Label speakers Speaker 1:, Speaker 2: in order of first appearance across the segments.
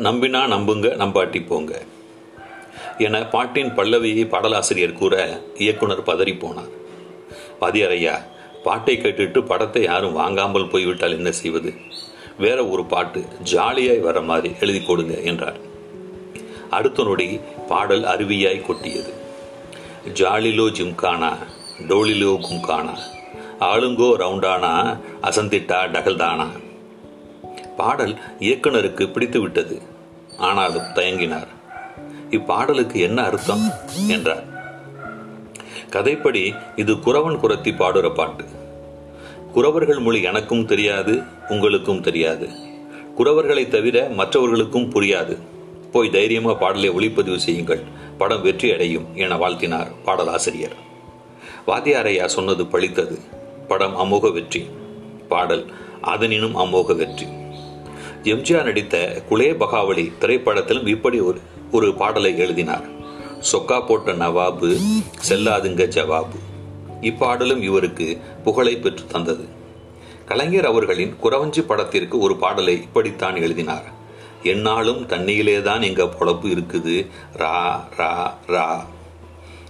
Speaker 1: நம்பினா நம்புங்க நம்பாட்டி போங்க. என பாட்டின் பல்லவியை பாடலாசிரியர் கூற இயக்குனர் பதறி போனார். வாதியார் பாட்டை கேட்டுட்டு படத்தை யாரும் வாங்காமல் போய்விட்டால் என்ன செய்வது? வேற ஒரு பாட்டு ஜாலியாய் வர மாதிரி எழுதி கொடுங்க என்றார். அடுத்த நொடி பாடல் அருவியாய் கொட்டியது. ஜாலிலோ ஜிம்கானா டோலிலோ கும்கானா ஆளுங்கோ ரவுண்டானா அசந்திட்டா டகல்தானா. பாடல் இயக்குனருக்கு பிடித்து விட்டது ஆனாலும் தயங்கினார். இப்பாடலுக்கு என்ன அர்த்தம்? என்றார். கதைப்படி இது குறவன் குரத்தி பாடுற பாட்டு. குறவர்கள் மொழி எனக்கும் தெரியாது உங்களுக்கும் தெரியாது. குறவர்களை தவிர மற்றவர்களுக்கும் புரியாது. போய் தைரியமாக பாடலை ஒளிப்பதிவு செய்யுங்கள். படம் வெற்றி அடையும் என வாழ்த்தினார் பாடலாசிரியர். வாத்தியாரையா சொன்னது பழித்தது. படம் அமோக வெற்றி. பாடல் அதனினும் அமோக வெற்றி. எம்ஜிஆர் நடித்த குலே பகாவலி திரைப்படத்திலும் இப்படி ஒரு ஒரு பாடலை எழுதினார். சொக்கா போட்ட நவாபு செல்லாதுங்க ஜவாபு. இப்பாடலும் இவருக்கு புகழை பெற்று தந்தது. கலைஞர் அவர்களின் குறவஞ்சி படத்திற்கு ஒரு பாடலை இப்படித்தான் எழுதினார். என்னாலும் தண்ணியிலேதான் எங்க பொழப்பு இருக்குது. ரா ரா ரா.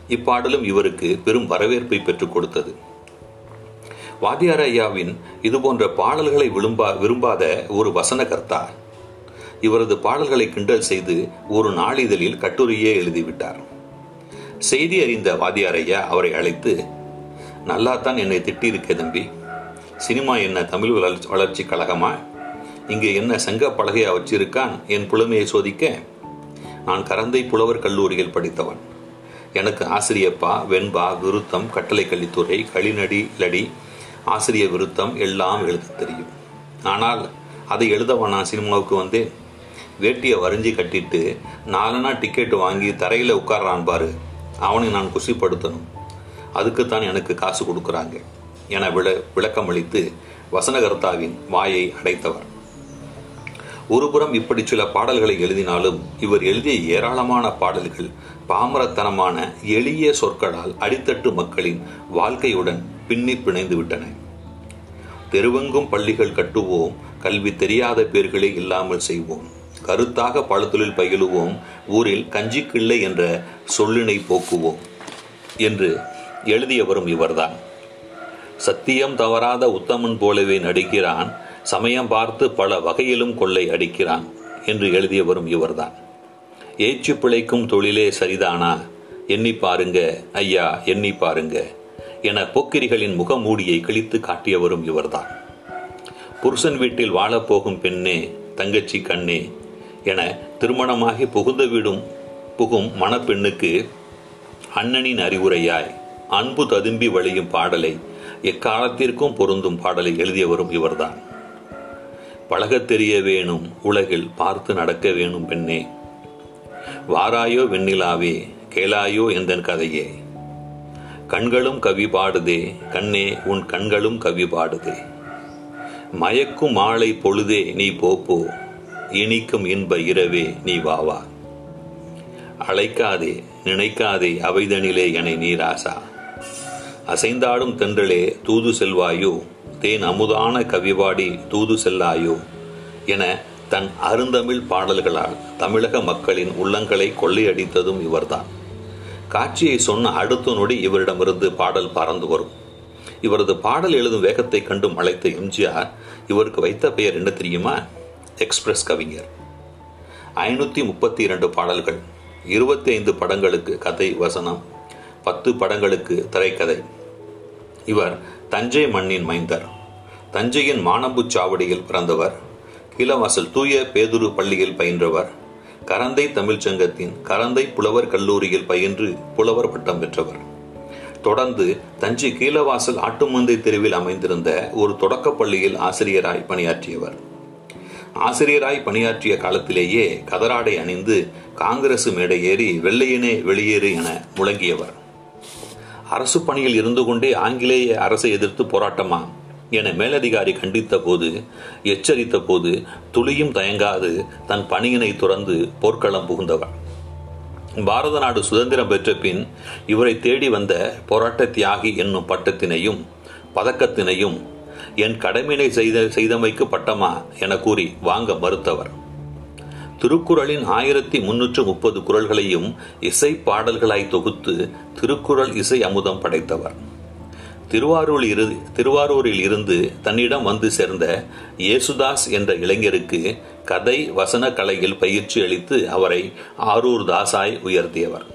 Speaker 1: இப்பாடலும் இவருக்கு பெரும் வரவேற்பை பெற்றுக் கொடுத்தது. வாத்தியார் ஐயாவின் இதுபோன்ற பாடல்களை விரும்பா விரும்பாத ஒரு வசனகர்த்தா. இவரது பாடல்களை கிண்டல் செய்து ஒரு நாளிதழில் கட்டுரையே எழுதிவிட்டார். செய்தி அறிந்த வாத்தியார் ஐயா அவரை அழைத்து நல்லாத்தான் என்னை திட்டியிருக்கே தம்பி. சினிமா என்ன தமிழ் வளர்ச்சி வளர்ச்சி கழகமா? இங்கே என்ன சங்க பலகையா வச்சிருக்கான் என் புலமையை சோதிக்க? நான் கரந்தை புலவர் கல்லூரியில் படித்தவன். எனக்கு ஆசிரியப்பா வெண்பா விருத்தம் கட்டளை கல்வித்துறை களிநடி லடி ஆசிரிய விருத்தம் எல்லாம் எழுத தெரியும். ஆனால் அதை எழுதவா நான் சினிமாவுக்கு வந்தேன். வேட்டியை வரைஞ்சி கட்டிட்டு நாலனா டிக்கெட் வாங்கி தரையில் உட்கார்றான் பாரு. அவனை நான் குசிப்படுத்தணும் அதுக்குத்தான் எனக்கு காசு கொடுக்குறாங்க. என விள விளக்கமளித்து வசனகர்த்தாவின் வாயை அடைத்தவர். ஒருபுறம் இப்படி சில பாடல்களை எழுதினாலும் இவர் எழுதிய ஏராளமான பாடல்கள் பாமரத்தனமான எளிய சொற்களால் அடித்தட்டு மக்களின் வாழ்க்கையுடன் பின்னி பிணைந்து விட்டன. தெருவெங்கும் பள்ளிகள் கட்டுவோம் கல்வி தெரியாத பேர்களே இல்லாமல் செய்வோம். கருத்தாக பழத்தொழில் பயிலுவோம் ஊரில் கஞ்சிக்கிள்ளை என்ற சொல்லினை போக்குவோம் என்று எழுதியவரும் இவர்தான். சத்தியம் தவறாத உத்தமன் போலவே நடிக்கிறான் சமயம் பார்த்து பல வகையிலும் கொள்ளை அடிக்கிறான் என்று எழுதியவரும் இவர்தான். ஏச்சு பிழைக்கும் தொழிலே சரிதானா? எண்ணி பாருங்க ஐயா எண்ணி பாருங்க. என போக்கிரிகளின் முகமூடியை கிழித்து காட்டியவரும் இவர்தான். புருஷன் வீட்டில் வாழப்போகும் பெண்ணே தங்கச்சி கண்ணே என திருமணமாகி புகுந்த வீடும் புகும் மணப்பெண்ணுக்கு அண்ணனின் அறிவுரையாய் அன்பு ததும்பி வழியும் பாடலை எக்காலத்திற்கும் பொருந்தும் பாடலை எழுதியவரும் இவர்தான். பழகத் தெரிய வேணும் உலகில் பார்த்து நடக்க வேணும் பெண்ணே. வாராயோ வெண்ணிலாவே கேளாயோ எந்தன் கதையே. கண்களும் கவி பாடுதே கண்ணே உன் கண்களும் கவி பாடுதே. மயக்கும் மாலை பொழுதே நீ போப்போ இனிக்கும் இன்ப இரவே நீ வாவா. அழைக்காதே நினைக்காதே அவைதனிலே என நீராசா. அசைந்தாடும் தென்றலே தூது செல்வாயோ தேன் அமுதான கவிபாடி தூது செல்லாயோ என தன் அருந்தமிழ் பாடல்களால் தமிழக மக்களின் உள்ளங்களை கொள்ளையடித்ததும் இவர்தான். காட்சியை சொன்ன அடுத்த நொடி இவரிடமிருந்து பாடல் பறந்து வரும். இவரது பாடல் எழுதும் வேகத்தை கண்டு அழைத்த எம்ஜிஆர் இவருக்கு வைத்த பெயர் என்ன தெரியுமா? எக்ஸ்பிரஸ் கவிஞர். ஐநூற்றி முப்பத்தி இரண்டு பாடல்கள் இருபத்தி ஐந்து படங்களுக்கு கதை வசனம் பத்து படங்களுக்கு திரைக்கதை. இவர் தஞ்சை மண்ணின் மைந்தர். தஞ்சையின் மானம்புச் சாவடியில் பிறந்தவர். கிளவாசல் தூய பேதுரு பள்ளியில் பயின்றவர். கரந்தை தமிழ்ச் சங்கத்தின் கரந்தை புலவர் கல்லூரியில் பயின்று புலவர் பட்டம் பெற்றவர். தொடர்ந்து தஞ்சை கீழவாசல் ஆட்டுமந்தை தெருவில் அமைந்திருந்த ஒரு தொடக்கப் பள்ளியில் ஆசிரியராய் பணியாற்றியவர். ஆசிரியராய் பணியாற்றிய காலத்திலேயே கதராடை அணிந்து காங்கிரஸ் மேடை ஏறி வெள்ளையனே வெளியேறு என முழங்கியவர். அரசு பணியில் இருந்து கொண்டே ஆங்கிலேய அரசை எதிர்த்து போராட்டமா என மேலதிகாரி கண்டித்த போது எச்சரித்த போது துளியும் தயங்காது தன் பணியினை துறந்து போர்க்களம் புகுந்தவர் பாரத நாடு சுதந்திரம் பெற்ற பின் இவரை தேடி வந்த போராட்ட தியாகி என்னும் பட்டத்தினையும் பதக்கத்தினையும் என் கடமையினை செய்த செய்தமைக்கு பட்டமா என கூறி வாங்க மறுத்தவர். திருக்குறளின் ஆயிரத்தி முன்னூற்று முப்பது குரல்களையும் இசை பாடல்களாய் தொகுத்து திருக்குறள் இசை அமுதம் படைத்தவர். திருவாரூர் இரு திருவாரூரில் இருந்து தன்னிடம் வந்து சேர்ந்த இயேசுதாஸ் என்ற இளைஞருக்கு கதை வசன கலையில் பயிற்சி அளித்து அவரை ஆரூர் தாசாய் உயர்த்தியவர்.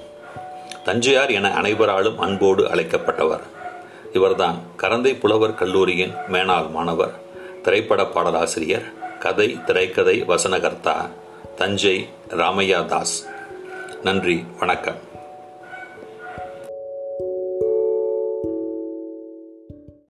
Speaker 1: தஞ்சையார் என அனைவராலும் அன்போடு அழைக்கப்பட்டவர். இவர்தான் கரந்தை புலவர் கல்லூரியின் மேனாள் மாணவர் திரைப்பட பாடலாசிரியர் கதை திரைக்கதை வசனகர்த்தா தஞ்சை ராமையா தாஸ். நன்றி வணக்கம்.